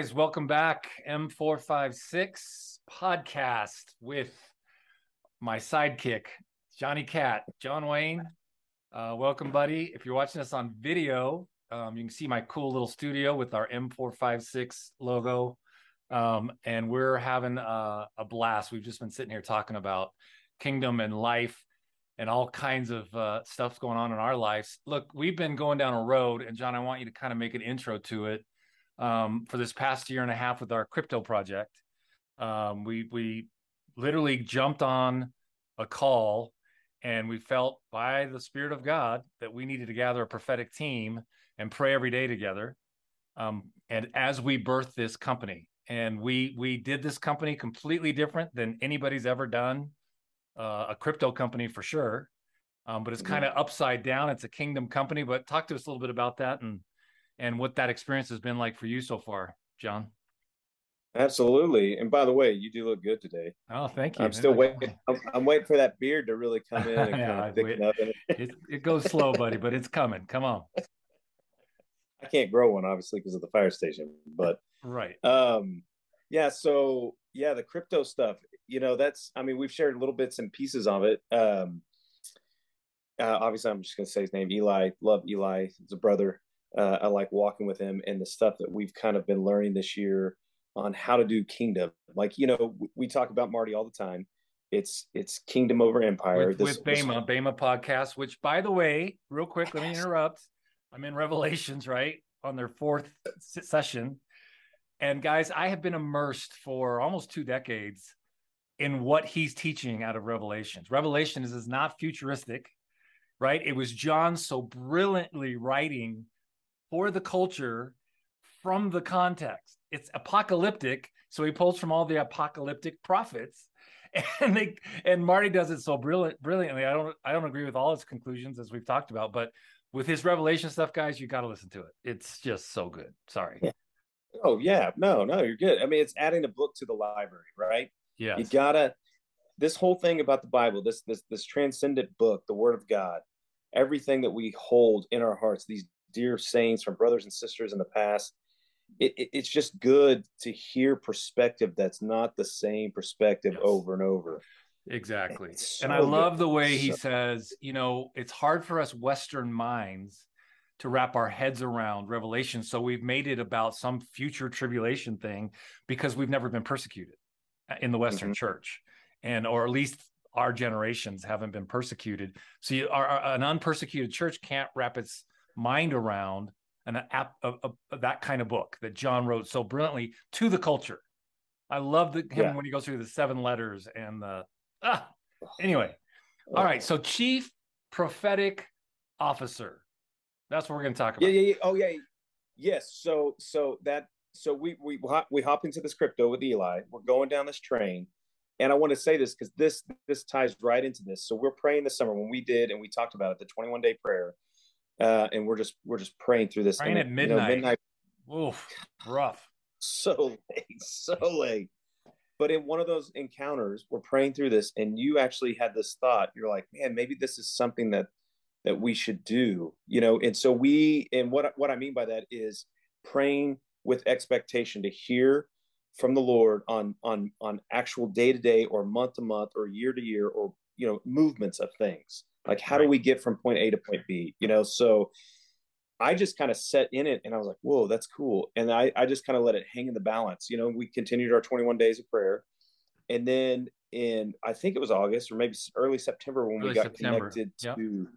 guys, welcome back. M456 podcast with my sidekick, Johnny Cat, John Wayne. Uh, welcome, buddy. If you're watching us on video, um, you can see my cool little studio with our M456 logo. Um, and we're having a, a, blast. We've just been sitting here talking about kingdom and life and all kinds of uh, stuff's going on in our lives. Look, we've been going down a road, and John, I want you to kind of make an intro to it um, for this past year and a half with our crypto project. Um, we we literally jumped on a call and we felt by the spirit of God that we needed to gather a prophetic team and pray every day together. Um, and as we birthed this company, and we we did this company completely different than anybody's ever done, uh, a crypto company for sure. Um, but it's kind of upside down. It's a kingdom company. But talk to us a little bit about that and and what that experience has been like for you so far, John. Absolutely. And by the way, you do look good today. Oh, thank you. I'm still waiting. I'm, I'm, waiting for that beard to really come in and yeah, kind of wait, it. it. it. goes slow, buddy, but it's coming. Come on. I can't grow one obviously because of the fire station, but right. Um, yeah. So yeah, the crypto stuff. You know, that's. I mean, we've shared little bits and pieces of it. Um, uh, obviously, I'm just gonna say his name. Eli. Love Eli. He's a brother. Uh, I like walking with him and the stuff that we've kind of been learning this year on how to do kingdom. Like you know, we talk about Marty all the time. It's it's kingdom over empire. With, this, with Bema, this... Bema podcast. Which, by the way, real quick, let me interrupt. I'm in Revelations, right, on their fourth session, and guys, I have been immersed for almost two decades in what he's teaching out of Revelations. Revelations is not futuristic, right? It was John so brilliantly writing for the culture from the context. It's apocalyptic, so he pulls from all the apocalyptic prophets. And they and Marty does it so brilliant brilliantly. I don't I don't agree with all his conclusions as we've talked about, but with his revelation stuff, guys, you got to listen to it. It's just so good. Sorry. Yeah. Oh yeah, no, no, you're good. I mean, it's adding a book to the library, right? Yeah. You gotta. This whole thing about the Bible, this this this transcendent book, the Word of God, everything that we hold in our hearts, these dear saints from brothers and sisters in the past, it, it, it's just good to hear perspective that's not the same perspective yes. over and over. Exactly. So and I love the way he so. says, you know, it's hard for us Western minds to wrap our heads around revelation. So we've made it about some future tribulation thing because we've never been persecuted in the Western mm-hmm. church. And, or at least our generations haven't been persecuted. So you, our, an unpersecuted church can't wrap its mind around an app of, that kind of book that John wrote so brilliantly to the culture. I love the, him yeah. when he goes through the seven letters and the ah. Anyway, all right. So chief prophetic officer. That's what we're going to talk about. Yeah, yeah, yeah. Oh, yeah. Yes. So, so that, so we we we hop into this crypto with Eli. We're going down this train, and I want to say this because this this ties right into this. So we're praying this summer when we did, and we talked about it, the 21 day prayer uh, and we're just we're just praying through this. Praying and, at midnight. You know, midnight. Oof, rough. So late, so late. But in one of those encounters, we're praying through this, and you actually had this thought. You're like, man, maybe this is something that that we should do, you know. And so we, and what what I mean by that is praying with expectation to hear from the Lord on on on actual day to day or month to month or year to year or you know movements of things like, how right. do we get from point A to point B? You know, so I just kind of set in it and I was like, whoa, that's cool. And I, I just kind of let it hang in the balance. You know, we continued our 21 days of prayer. And then in, I think it was August or maybe early September when early we got September. connected yep. to,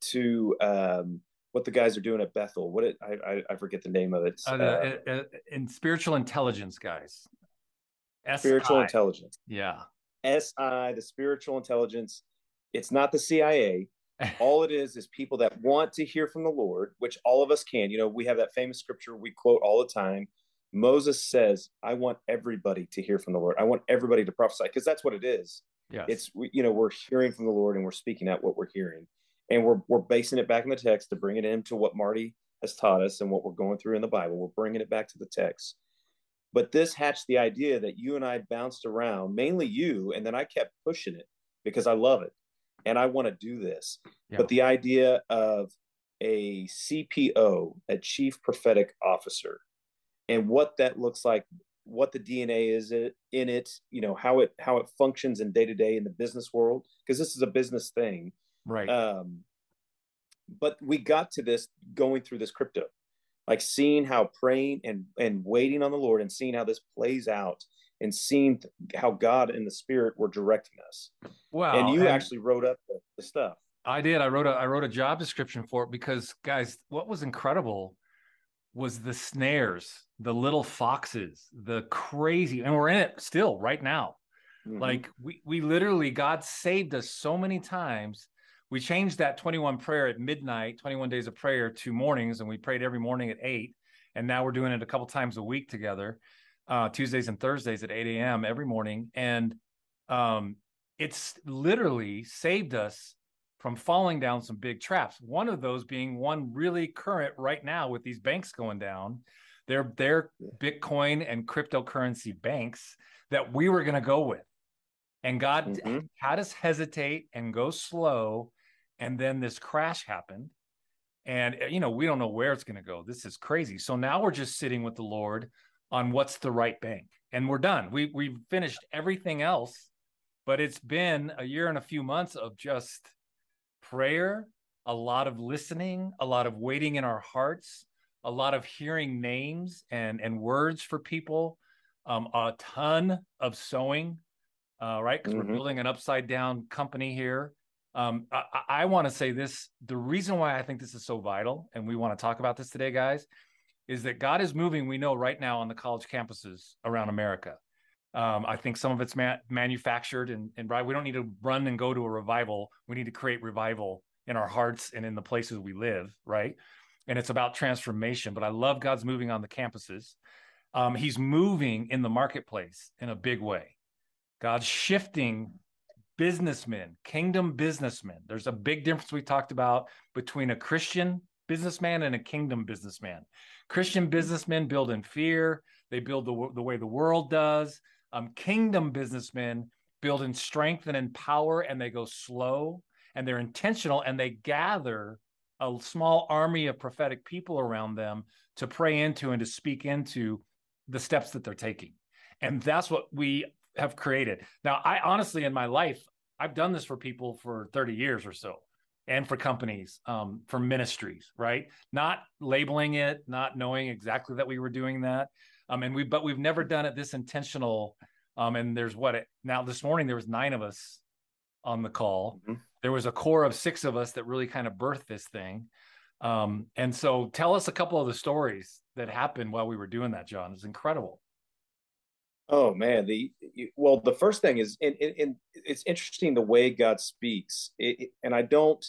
to, um, what the guys are doing at Bethel. What it, I, I, I forget the name of it. Uh, uh, uh, in spiritual intelligence guys. Spiritual intelligence. Yeah. SI, the spiritual intelligence it's not the CIA. all it is is people that want to hear from the Lord, which all of us can. You know, we have that famous scripture we quote all the time. Moses says, I want everybody to hear from the Lord. I want everybody to prophesy because that's what it is. Yes. It's, you know, we're hearing from the Lord and we're speaking out what we're hearing. And we're, we're basing it back in the text to bring it into what Marty has taught us and what we're going through in the Bible. We're bringing it back to the text. But this hatched the idea that you and I bounced around, mainly you, and then I kept pushing it because I love it and I want to do this. Yeah. But the idea of a CPO, a chief prophetic officer, and what that looks like what the dna is in it you know how it how it functions in day to day in the business world because this is a business thing right um but we got to this going through this crypto like seeing how praying and and waiting on the lord and seeing how this plays out and seeing how god and the spirit were directing us. Wow and you and actually wrote up the, the stuff. I did. I wrote a i wrote a job description for it because guys what was incredible was the snares the little foxes the crazy and we're in it still right now. Mhm. like we we literally god saved us so many times. We changed that 21 prayer at midnight 21 days of prayer to mornings and we prayed every morning at 8 and now we're doing it a couple times a week together uh tuesdays and thursdays at 8 a.m every morning and um it's literally saved us from falling down some big traps. One of those being one really current right now with these banks going down. They're they're bitcoin and cryptocurrency banks that we were going to go with. And god Mhm. had us hesitate and go slow and then this crash happened. And you know we don't know where it's going to go. This is crazy. So now we're just sitting with the lord on what's the right bank. And we're done. We we've finished everything else but it's been a year and a few months of just prayer a lot of listening a lot of waiting in our hearts a lot of hearing names and and words for people um, a ton of sowing uh, right? Because we're Mhm. building an upside down company here. Um, I, I want to say this the reason why I think this is so vital, and we want to talk about this today, guys, is that God is moving, we know right now on the college campuses around America. Um, I think some of it's ma- manufactured, and, and right, we don't need to run and go to a revival. We need to create revival in our hearts and in the places we live, right? And it's about transformation. But I love God's moving on the campuses. Um, he's moving in the marketplace in a big way. God's shifting businessmen, kingdom businessmen. There's a big difference we talked about between a Christian businessman and a kingdom businessman. Christian businessmen build in fear, they build the, the way the world does. Um, kingdom businessmen build in strength and in power, and they go slow and they're intentional and they gather a small army of prophetic people around them to pray into and to speak into the steps that they're taking. And that's what we have created. Now, I honestly, in my life, I've done this for people for 30 years or so, and for companies, um, for ministries, right? Not labeling it, not knowing exactly that we were doing that, um, and we, but we've never done it this intentional. Um, and there's what it now this morning there was nine of us on the call. Mhm. There was a core of six of us that really kind of birthed this thing. Um, and so, tell us a couple of the stories that happened while we were doing that, John. It's incredible. Oh man, the well, the first thing is, and, and, it's interesting the way God speaks. It, it- and I don't,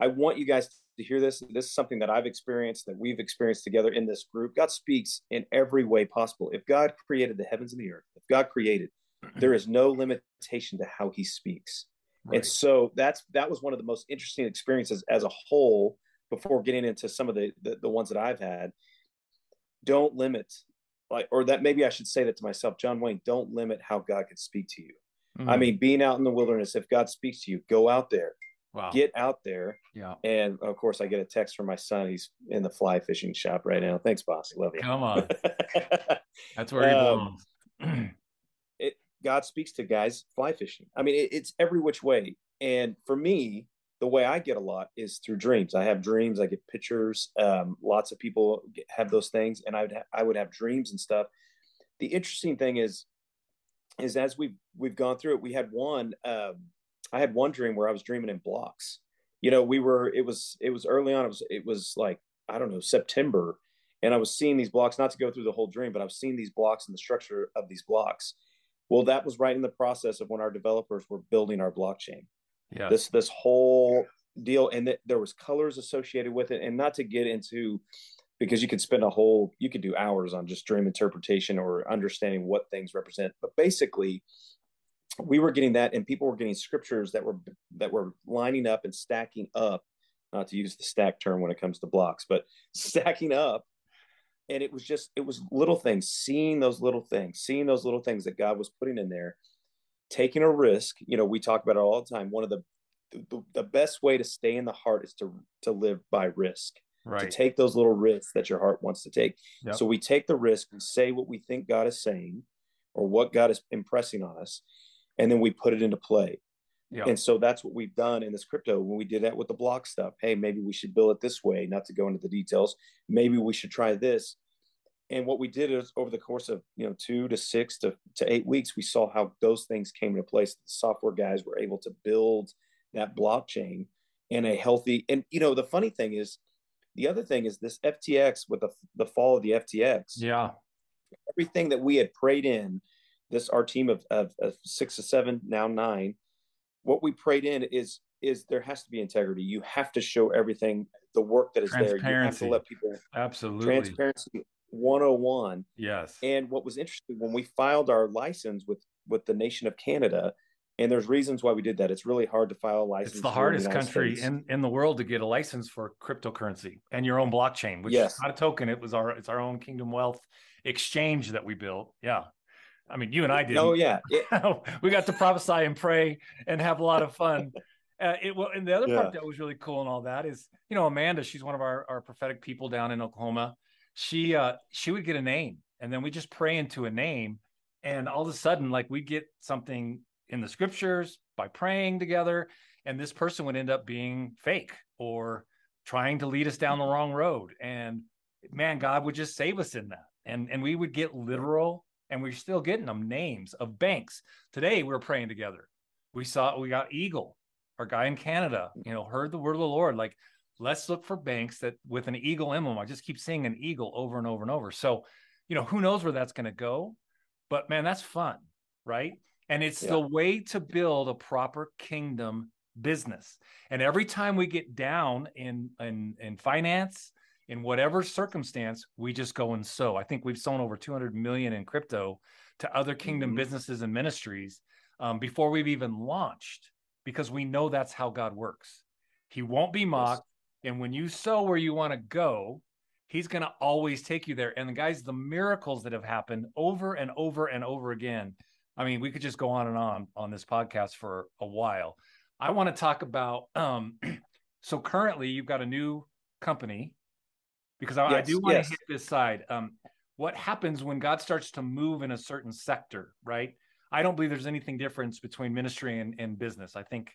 I want you guys to hear this. This is something that I've experienced, that we've experienced together in this group. God speaks in every way possible. If God created the heavens and the earth, if God created, there is no limitation to how He speaks. And so that's that was one of the most interesting experiences as a whole. Before getting into some of the the, the ones that I've had, don't limit like or that maybe I should say that to myself, John Wayne, don't limit how God can speak to you. I Mm. mean, being out in the wilderness, if God speaks to you, go out there, wow. get out there. yeah. And of course, I get a text from my son. He's in the fly fishing shop right now. Thanks, boss. Love you. Come on. That's where he Um, belongs. it God speaks to guys fly fishing. I mean, it, it's every which way. And for me, the way I get a lot is through dreams. I have dreams. I get pictures. Um, lots of people get, have those things, and I would ha- I would have dreams and stuff. The interesting thing is, is as we've we've gone through it, we had one. Um, I had one dream where I was dreaming in blocks. You know, we were. It was it was early on. It was it was like I don't know September, and I was seeing these blocks. Not to go through the whole dream, but I was seeing these blocks and the structure of these blocks. Well, that was right in the process of when our developers were building our blockchain. Yeah. This this whole deal, and that there was colors associated with it, and not to get into because you could spend a whole you could do hours on just dream interpretation or understanding what things represent. But basically, we were getting that, and people were getting scriptures that were that were lining up and stacking up. Not to use the stack term when it comes to blocks, but stacking up and it was just it was little things seeing those little things seeing those little things that god was putting in there taking a risk you know we talk about it all the time one of the the, the best way to stay in the heart is to to live by risk right. to take those little risks that your heart wants to take. Yep. So we take the risk and say what we think God is saying or what God is impressing on us, and then we put it into play. Yeah. And so that's what we've done in this crypto when we did that with the block stuff. Hey, maybe we should build it this way, not to go into the details. Maybe we should try this. And what we did is over the course of you know two to six to, to eight weeks, we saw how those things came into place. The software guys were able to build that blockchain in a healthy and you know the funny thing is the other thing is this FTX with the, the fall of the FTX. Yeah. Everything that we had prayed in, this our team of, of, of six to seven, now nine, what we prayed in is is there has to be integrity. You have to show everything, the work that is there. You have to let people absolutely transparency 101. Yes. And what was interesting when we filed our license with with the nation of Canada, and there's reasons why we did that. It's really hard to file a license. It's the hardest the country in, in the world to get a license for cryptocurrency and your own blockchain, which yes. is not a token. It was our it's our own Kingdom Wealth exchange that we built. Yeah. I mean, you and I did. Oh yeah, we got to prophesy and pray and have a lot of fun. Uh, it well, and the other yeah. part that was really cool and all that is, you know, Amanda. She's one of our our prophetic people down in Oklahoma. She uh she would get a name, and then we just pray into a name, and all of a sudden, like we get something in the scriptures by praying together and this person would end up being fake or trying to lead us down the wrong road and man god would just save us in that. And and we would get literal and we're still getting them names of banks. Today we are praying together. We saw we got eagle our guy in canada you know heard the word of the lord like let's look for banks that with an eagle emblem i just keep seeing an eagle over and over and over so you know who knows where that's going to go but man that's fun right and it's yeah. the way to build a proper kingdom business. And every time we get down in in in finance, in whatever circumstance, we just go and sow. I think we've sown over 200 million in crypto to other kingdom mm-hmm. businesses and ministries um, before we've even launched, because we know that's how God works. He won't be mocked. And when you sow where you want to go, He's going to always take you there. And the guys, the miracles that have happened over and over and over again I mean, we could just go on and on on this podcast for a while. I want to talk about um so currently you've got a new company because I, yes, I do want yes. to hit this side. Um what happens when God starts to move in a certain sector, right? I don't believe there's anything difference between ministry and, and business. I think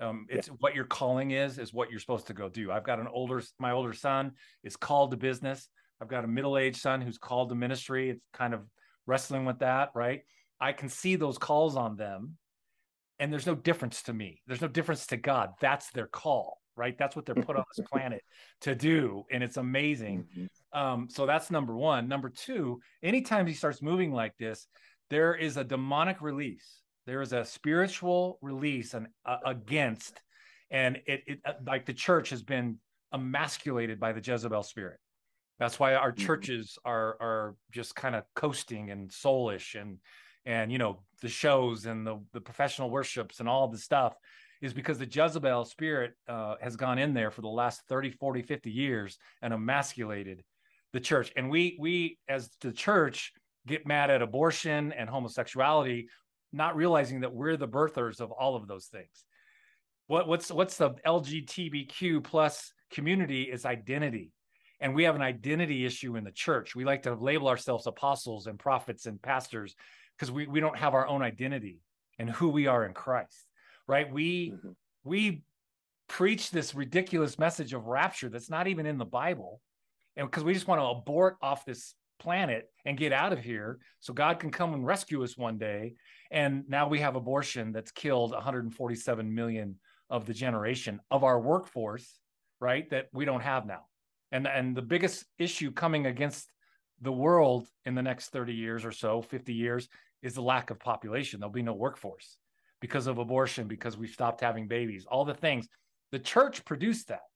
um, it's yeah. what your calling is, is what you're supposed to go do. I've got an older, my older son is called to business. I've got a middle-aged son who's called to ministry. It's kind of wrestling with that, right? I can see those calls on them and there's no difference to me. There's no difference to God. That's their call, right? That's what they're put on this planet to do. And it's amazing. Mm-hmm. Um, so that's number one. Number two, anytime he starts moving like this, there is a demonic release. There is a spiritual release and uh, against, and it, it uh, like the church has been emasculated by the Jezebel spirit. That's why our mm-hmm. churches are are just kind of coasting and soulish and and you know the shows and the the professional worships and all the stuff is because the Jezebel spirit uh, has gone in there for the last 30 40 50 years and emasculated the church and we we as the church get mad at abortion and homosexuality not realizing that we're the birthers of all of those things what what's what's the lgbtq plus community is identity and we have an identity issue in the church we like to label ourselves apostles and prophets and pastors because we, we don't have our own identity and who we are in Christ, right? We mm-hmm. we preach this ridiculous message of rapture that's not even in the Bible, and because we just want to abort off this planet and get out of here so God can come and rescue us one day. And now we have abortion that's killed 147 million of the generation of our workforce, right? That we don't have now. And and the biggest issue coming against the world in the next 30 years or so, 50 years, is the lack of population. There'll be no workforce because of abortion, because we've stopped having babies, all the things. The church produced that.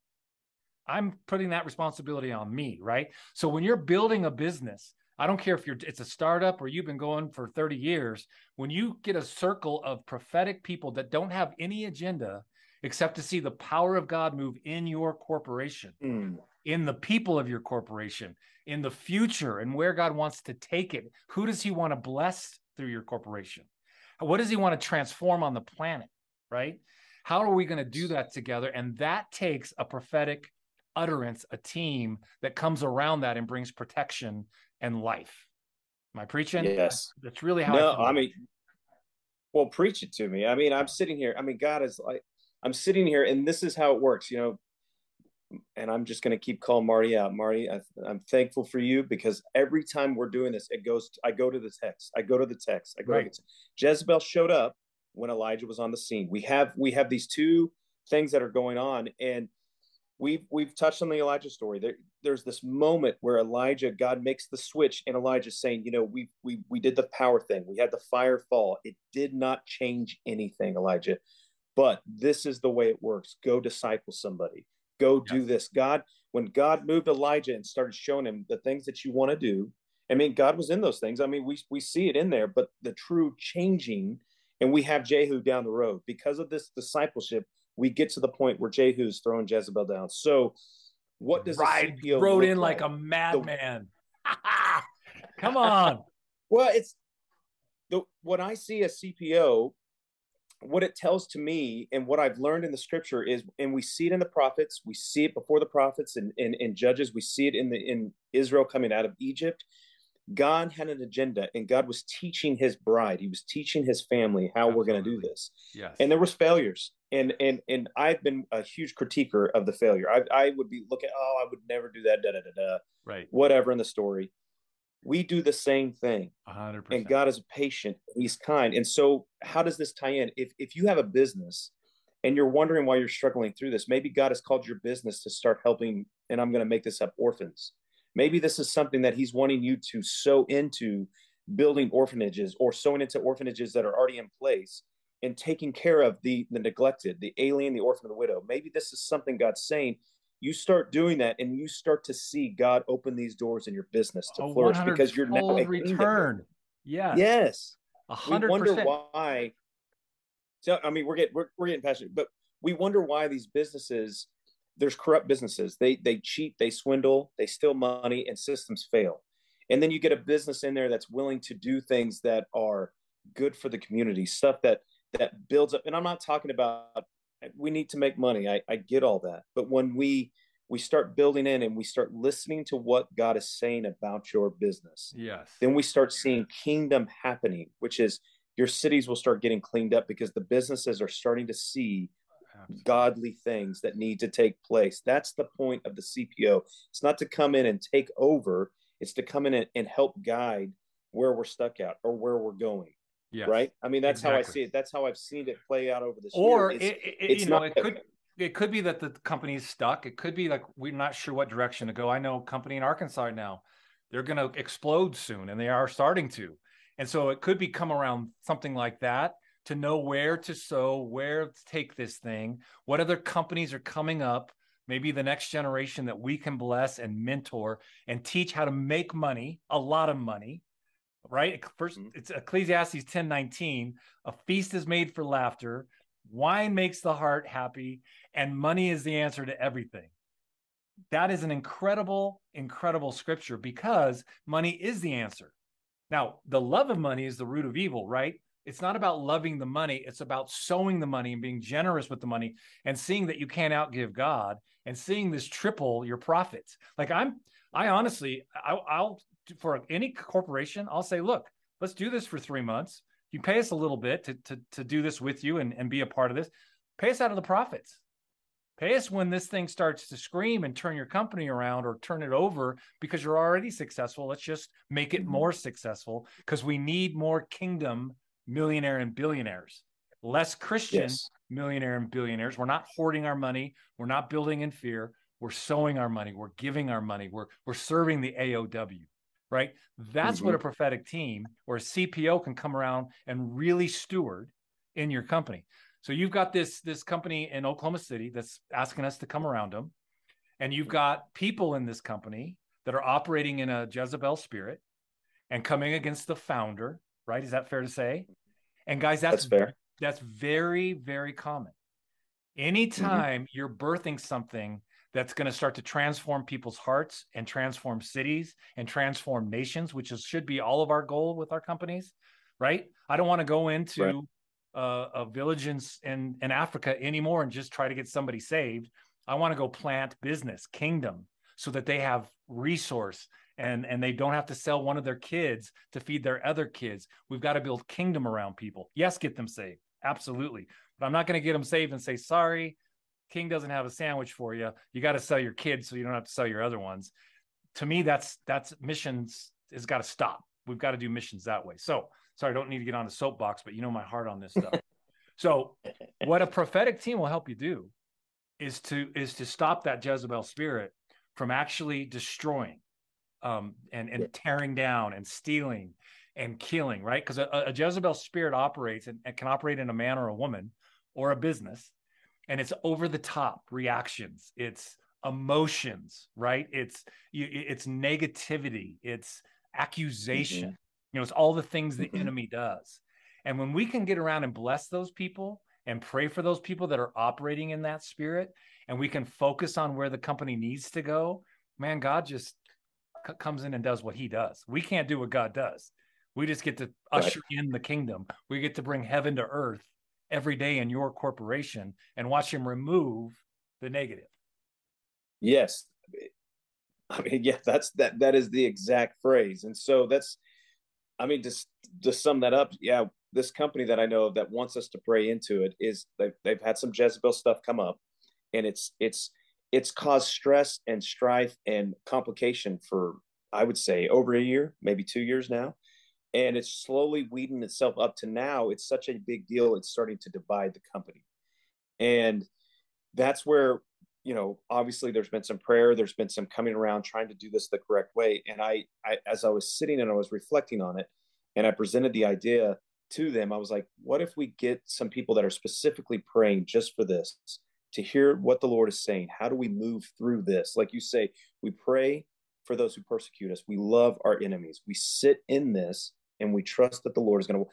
I'm putting that responsibility on me, right? So when you're building a business, I don't care if you're it's a startup or you've been going for 30 years, when you get a circle of prophetic people that don't have any agenda except to see the power of God move in your corporation, mm. in the people of your corporation, in the future, and where God wants to take it. Who does He want to bless through your corporation? What does He want to transform on the planet, right? How are we going to do that together? And that takes a prophetic utterance, a team that comes around that and brings protection and life. Am I preaching? Yes. That's really how no, I, I mean, well, preach it to me. I mean, I'm sitting here. I mean, God is like, I'm sitting here, and this is how it works, you know. And I'm just going to keep calling Marty out. Marty, I, am thankful for you because every time we're doing this, it goes. I go to the text. I go to the text. I go right. to the Jezebel showed up when Elijah was on the scene. We have we have these two things that are going on, and we've we've touched on the Elijah story. There, there's this moment where Elijah, God makes the switch, and Elijah saying, you know, we we we did the power thing. We had the fire fall. It did not change anything, Elijah. But this is the way it works. Go disciple somebody. Go do this. God, when God moved Elijah and started showing him the things that you want to do, I mean, God was in those things. I mean, we we see it in there, but the true changing, and we have Jehu down the road because of this discipleship we get to the point where Jehu's throwing Jezebel down. So, what does right CPO rode in like, like a madman? Come on. well, it's the what I see as CPO. What it tells to me, and what I've learned in the scripture is, and we see it in the prophets, we see it before the prophets and in, in, in Judges, we see it in the in Israel coming out of Egypt. God had an agenda and God was teaching his bride. He was teaching his family how Absolutely. we're going to do this. Yes. And there was failures. And and and I've been a huge critiquer of the failure. I I would be looking, oh, I would never do that, da da da da. Right. Whatever in the story. We do the same thing. 100%. And God is patient. He's kind. And so how does this tie in? If if you have a business and you're wondering why you're struggling through this, maybe God has called your business to start helping, and I'm going to make this up, orphans Maybe this is something that he's wanting you to sow into building orphanages or sowing into orphanages that are already in place and taking care of the the neglected, the alien, the orphan, the widow. Maybe this is something God's saying. You start doing that, and you start to see God open these doors in your business to flourish because you're now a return. Yeah. Yes. A hundred We wonder why. So I mean, we're getting we're, we're getting passionate, but we wonder why these businesses there's corrupt businesses. They they cheat, they swindle, they steal money, and systems fail. And then you get a business in there that's willing to do things that are good for the community, stuff that that builds up. And I'm not talking about we need to make money. I, I get all that, but when we we start building in and we start listening to what God is saying about your business, yes, then we start seeing kingdom happening, which is your cities will start getting cleaned up because the businesses are starting to see godly things that need to take place. That's the point of the CPO. It's not to come in and take over, it's to come in and, and help guide where we're stuck at or where we're going. Yes, right. I mean, that's exactly. how I see it. That's how I've seen it play out over this or year. It's, it, it, it's you know, it could it could be that the company's stuck. It could be like we're not sure what direction to go. I know a company in Arkansas now, they're going to explode soon, and they are starting to. And so it could be come around something like that to know where to sow, where to take this thing, what other companies are coming up, maybe the next generation that we can bless and mentor and teach how to make money, a lot of money. Right? 1st mm-hmm. it's Ecclesiastes 10 19. A feast is made for laughter, wine makes the heart happy, and money is the answer to everything. That is an incredible, incredible scripture because money is the answer. Now, the love of money is the root of evil, right? it's not about loving the money it's about sowing the money and being generous with the money and seeing that you can't outgive god and seeing this triple your profits like i'm i honestly I, i'll for any corporation i'll say look let's do this for three months you pay us a little bit to, to, to do this with you and, and be a part of this pay us out of the profits pay us when this thing starts to scream and turn your company around or turn it over because you're already successful let's just make it mm-hmm. more successful because we need more kingdom millionaire and billionaires, less Christian yes. millionaire and billionaires. We're not hoarding our money. We're not building in fear. We're sowing our money. We're giving our money. We're we're serving the AOW, right? That's mm-hmm. what a prophetic team or a CPO can come around and really steward in your company. So you've got this this company in Oklahoma City that's asking us to come around them, and you've got people in this company that are operating in a Jezebel spirit and coming against the founder right? Is that fair to say? And guys, that's, that's fair. That's very, very common. Anytime mm-hmm. you're birthing something that's going to start to transform people's hearts and transform cities and transform nations, which is should be all of our goal with our companies, right? I don't want to go into right. uh, a village in, in in Africa anymore and just try to get somebody saved. I want to go plant business, kingdom, so that they have resource and and they don't have to sell one of their kids to feed their other kids. We've got to build kingdom around people. Yes, get them saved. Absolutely. But I'm not going to get them saved and say, sorry, King doesn't have a sandwich for you. You got to sell your kids so you don't have to sell your other ones. To me, that's that's missions has got to stop. We've got to do missions that way. So sorry, I don't need to get on the soapbox, but you know my heart on this stuff. so what a prophetic team will help you do is to is to stop that Jezebel spirit from actually destroying um, and and tearing down and stealing and killing, right? Because a, a, Jezebel spirit operates and, and, can operate in a man or a woman or a business, and it's over the top reactions. It's emotions, right? It's it's negativity. It's accusation. Mm-hmm. You know, it's all the things the mm-hmm. enemy does. And when we can get around and bless those people and pray for those people that are operating in that spirit, and we can focus on where the company needs to go, man, God just c- comes in and does what He does. We can't do what God does. We just get to usher right. in the kingdom. We get to bring heaven to earth every day in your corporation and watch Him remove the negative. Yes, I mean, yeah, that's that. That is the exact phrase, and so that's. I mean, just to sum that up, yeah, this company that I know of that wants us to pray into it is they've they've had some Jezebel stuff come up, and it's it's it's caused stress and strife and complication for I would say over a year, maybe two years now, and it's slowly weeding itself up to now. It's such a big deal; it's starting to divide the company, and that's where you know obviously there's been some prayer there's been some coming around trying to do this the correct way. And I, I as i was sitting and i was reflecting on it and i presented the idea to them i was like what if we get some people that are specifically praying just for this to hear what the lord is saying? How do we move through this? Like you say we pray for those who persecute us. We love our enemies. We sit in this and we trust that the lord is going to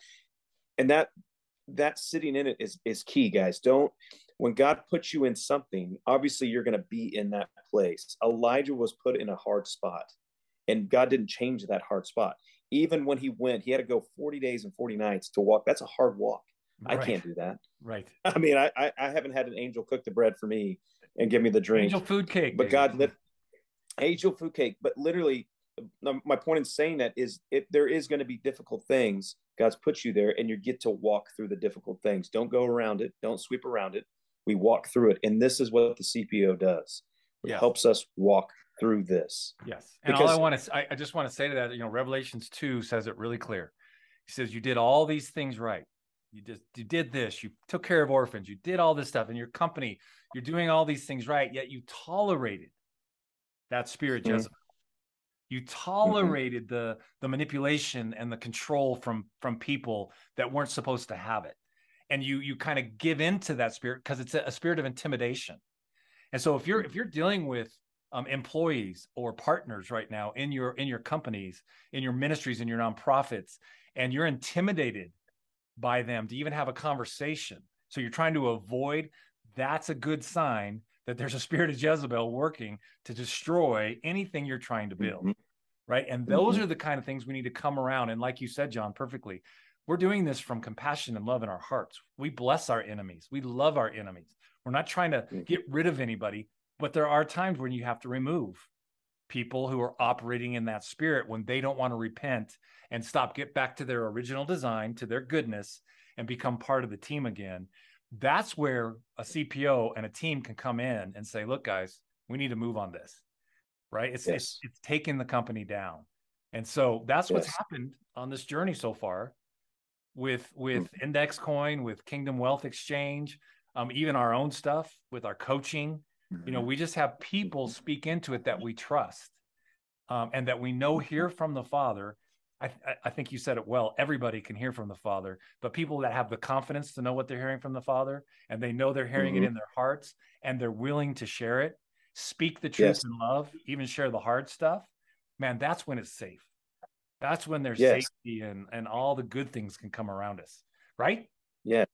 and that that sitting in it is is key guys don't when God puts you in something, obviously you're going to be in that place. Elijah was put in a hard spot, and God didn't change that hard spot. Even when he went, he had to go 40 days and 40 nights to walk. That's a hard walk. Right. I can't do that. Right. I mean, I, I, I haven't had an angel cook the bread for me and give me the drink. Angel food cake. But. God lit angel food cake. But literally, my point in saying that is if there is going to be difficult things, God's put you there and you get to walk through the difficult things. Don't go around it. Don't sweep around it. We walk through it. And this is what the cpo does. It yeah. helps us walk through this. Yes. And because, all i want to I, I just want to say to that you know revelations 2 says it really clear. He says you did all these things right. You just you did this. You took care of orphans. You did all this stuff in your company. You're doing all these things right yet you tolerated that spirit mm-hmm. jezebel you tolerated mm-hmm. the the manipulation and the control from from people that weren't supposed to have it. And you you kind of give into that spirit because it's a, a, spirit of intimidation. And so if you're if you're dealing with um, employees or partners right now in your in your companies in your ministries in your nonprofits and you're intimidated by them to even have a conversation so you're trying to avoid that's a good sign that there's a spirit of jezebel working to destroy anything you're trying to build mm-hmm. right and those mm-hmm. are the kind of things we need to come around and like you said john perfectly we're doing this from compassion and love in our hearts. We bless our enemies. We love our enemies. We're not trying to mm. get rid of anybody, but there are times when you have to remove people who are operating in that spirit when they don't want to repent and stop, get back to their original design, to their goodness, and become part of the team again. That's where a CPO and a team can come in and say, look, guys, we need to move on this. Right. It's yes. it's, it's taking the company down. And so that's yes. what's happened on this journey so far with with mm-hmm. index coin with kingdom wealth exchange um, even our own stuff with our coaching you know mm-hmm. we just have people speak into it that we trust um, and that we know hear from the father I, I think you said it well everybody can hear from the father but people that have the confidence to know what they're hearing from the father and they know they're hearing mm-hmm. it in their hearts and they're willing to share it speak the truth yes. in love even share the hard stuff man that's when it's safe that's when there's yes. safety and and all the good things can come around us, right? Yeah.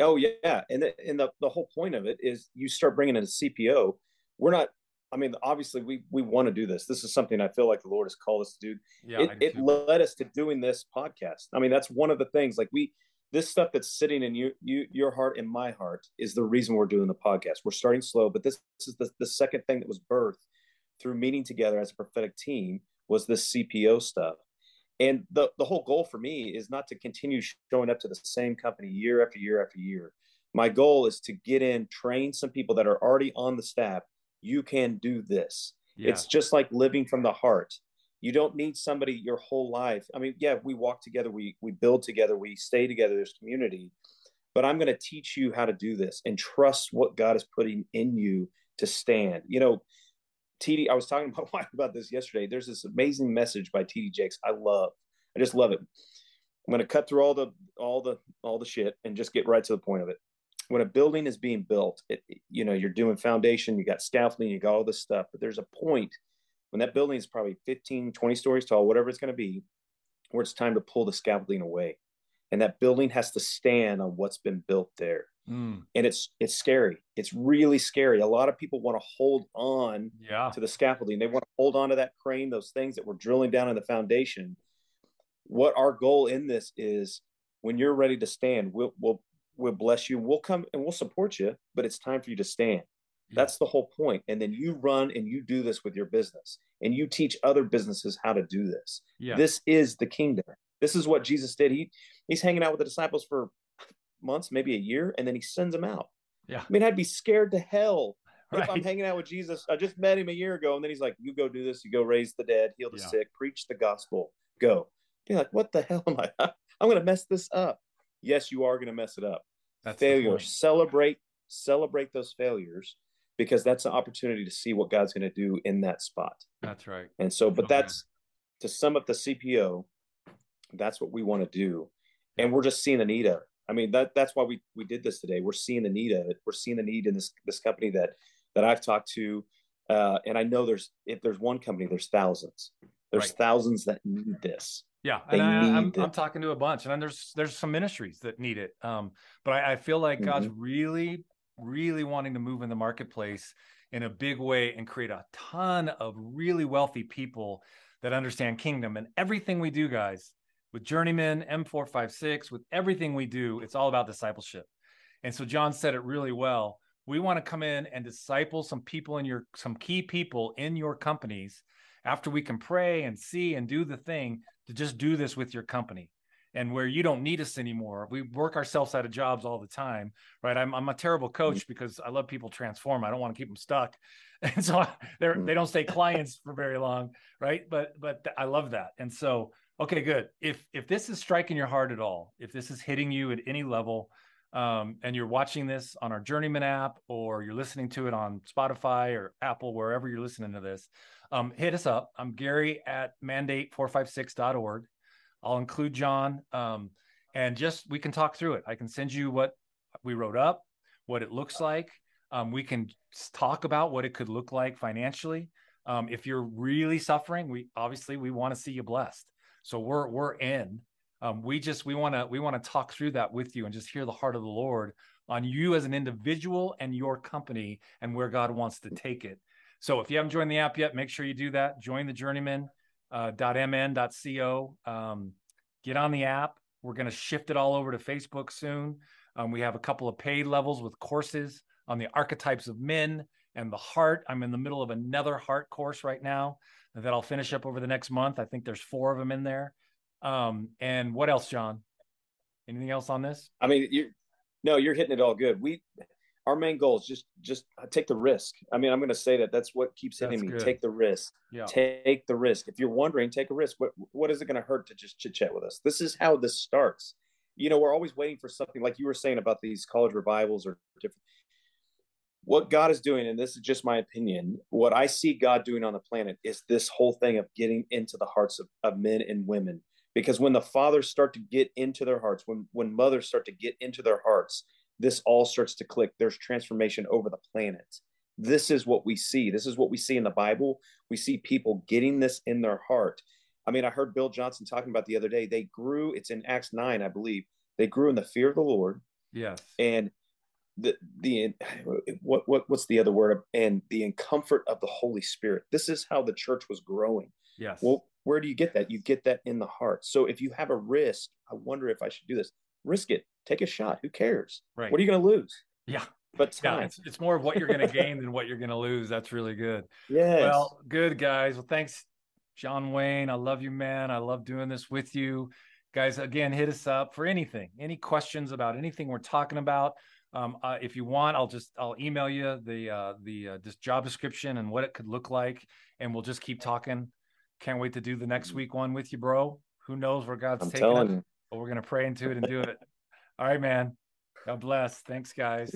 Oh yeah, and the, and the the whole point of it is you start bringing in a CPO. We're not. I mean, obviously, we we want to do this. This is something I feel like the Lord has called us to do. Yeah, it, it led us to doing this podcast. I mean, that's one of the things. Like we this stuff that's sitting in you, you, your heart and my heart is the reason we're doing the podcast. We're starting slow, but this, this is the, the second thing that was birthed through meeting together as a prophetic team was this CPO stuff. And the, the whole goal for me is not to continue showing up to the same company year after year after year. My goal is to get in, train some people that are already on the staff. You can do this. Yeah. It's just like living from the heart. You don't need somebody your whole life. I mean, yeah, we walk together, we we build together, we stay together, there's community. But I'm going to teach you how to do this and trust what God is putting in you to stand. You know, TD, I was talking to my wife about this yesterday. There's this amazing message by TD Jakes. I love. I just love it. I'm going to cut through all the all the all the shit and just get right to the point of it. When a building is being built, it, you know, you're doing foundation, you got scaffolding, you got all this stuff, but there's a point when that building is probably 15, 20 stories tall, whatever it's going to be, where it's time to pull the scaffolding away. And that building has to stand on what's been built there. Mm. And it's it's scary. It's really scary. A lot of people want to hold on yeah. to the scaffolding. They want to hold on to that crane, those things that we're drilling down in the foundation. What our goal in this is when you're ready to stand, we'll we'll we'll bless you. We'll come and we'll support you, but it's time for you to stand. Hmm. That's the whole point. And then you run and you do this with your business and you teach other businesses how to do this. Yeah. This is the kingdom. This is what Jesus did. He he's hanging out with the disciples for months, maybe a year, and then he sends them out. Yeah. I mean, I'd be scared to hell right. if I'm hanging out with Jesus. I just met him a year ago, and then he's like, You go do this, you go raise the dead, heal the yeah. sick, preach the gospel, go. You're like, What the hell am I? I'm gonna mess this up. Yes, you are gonna mess it up. That's Failure. Celebrate, celebrate those failures because that's an opportunity to see what God's going to do in that spot. That's right. And so, but oh, that's man. to sum up the CPO, that's what we want to do. And we're just seeing the need of it. I mean, that that's why we we did this today. We're seeing the need of it. We're seeing the need in this this company that that I've talked to. Uh, and I know there's if there's one company, there's thousands. There's right. thousands that need this. Yeah, they and I, am I'm, I'm talking to a bunch, and then there's there's some ministries that need it. Um, but I, I feel like mm-hmm. God's really really wanting to move in the marketplace in a big way and create a ton of really wealthy people that understand kingdom and everything we do guys with journeyman m456 with everything we do it's all about discipleship and so john said it really well we want to come in and disciple some people in your some key people in your companies after we can pray and see and do the thing to just do this with your company and where you don't need us anymore. We work ourselves out of jobs all the time, right? I'm, I'm a terrible mm-hmm. coach because I love people transform. I don't want to keep them stuck. And so they're, mm. they don't stay clients for very long. Right. But, but I love that. And so, okay, good. If, if this is striking your heart at all, if this is hitting you at any level, um, and you're watching this on our Journeyman app or you're listening to it on Spotify or Apple, wherever you're listening to this, um, hit us up. I'm Gary at mandate456.org. I'll include John, um, and just we can talk through it. I can send you what we wrote up, what it looks like. Um, we can talk about what it could look like financially. Um, if you're really suffering, we obviously we want to see you blessed. So we're we're in. Um, we just we want to we want to talk through that with you and just hear the heart of the Lord on you as an individual and your company and where God wants to take it. So if you haven't joined the app yet, make sure you do that. Join the journeyman uh. Um, get on the app. We're going to shift it all over to Facebook soon. Um, we have a couple of paid levels with courses on the archetypes of men and the heart. I'm in the middle of another heart course right now that I'll finish up over the next month. I think there's four of them in there. Um, and what else, John? Anything else on this? I mean, you no, you're hitting it all good. We our main goal is just just take the risk. I mean, I'm going to say that that's what keeps hitting that's me. Good. Take the risk. Yeah. Take the risk. If you're wondering, take a risk. What what is it going to hurt to just chit chat with us? This is how this starts. You know, we're always waiting for something like you were saying about these college revivals or different. What God is doing, and this is just my opinion, what I see God doing on the planet is this whole thing of getting into the hearts of, of men and women. Because when the fathers start to get into their hearts, when when mothers start to get into their hearts, this all starts to click. There's transformation over the planet. This is what we see. This is what we see in the Bible. We see people getting this in their heart. I mean, I heard Bill Johnson talking about the other day. They grew, it's in Acts 9, I believe. They grew in the fear of the Lord. Yes. And the the what what what's the other word and the comfort of the Holy Spirit. This is how the church was growing. Yes. Well, where do you get that? You get that in the heart. So if you have a risk, I wonder if I should do this risk it. Take a shot. Who cares? Right. What are you going to lose? Yeah. But Yeah, time. it's, it's more of what you're going to gain than what you're going to lose. That's really good. Yeah. Well, good guys. Well, thanks, John Wayne. I love you, man. I love doing this with you. Guys, again, hit us up for anything, any questions about anything we're talking about. Um, uh, if you want, I'll just I'll email you the uh, the uh, this job description and what it could look like, and we'll just keep talking. Can't wait to do the next week one with you, bro. Who knows where God's I'm taking us, but we're gonna pray into it and do it. All right, man. God bless. Thanks, guys.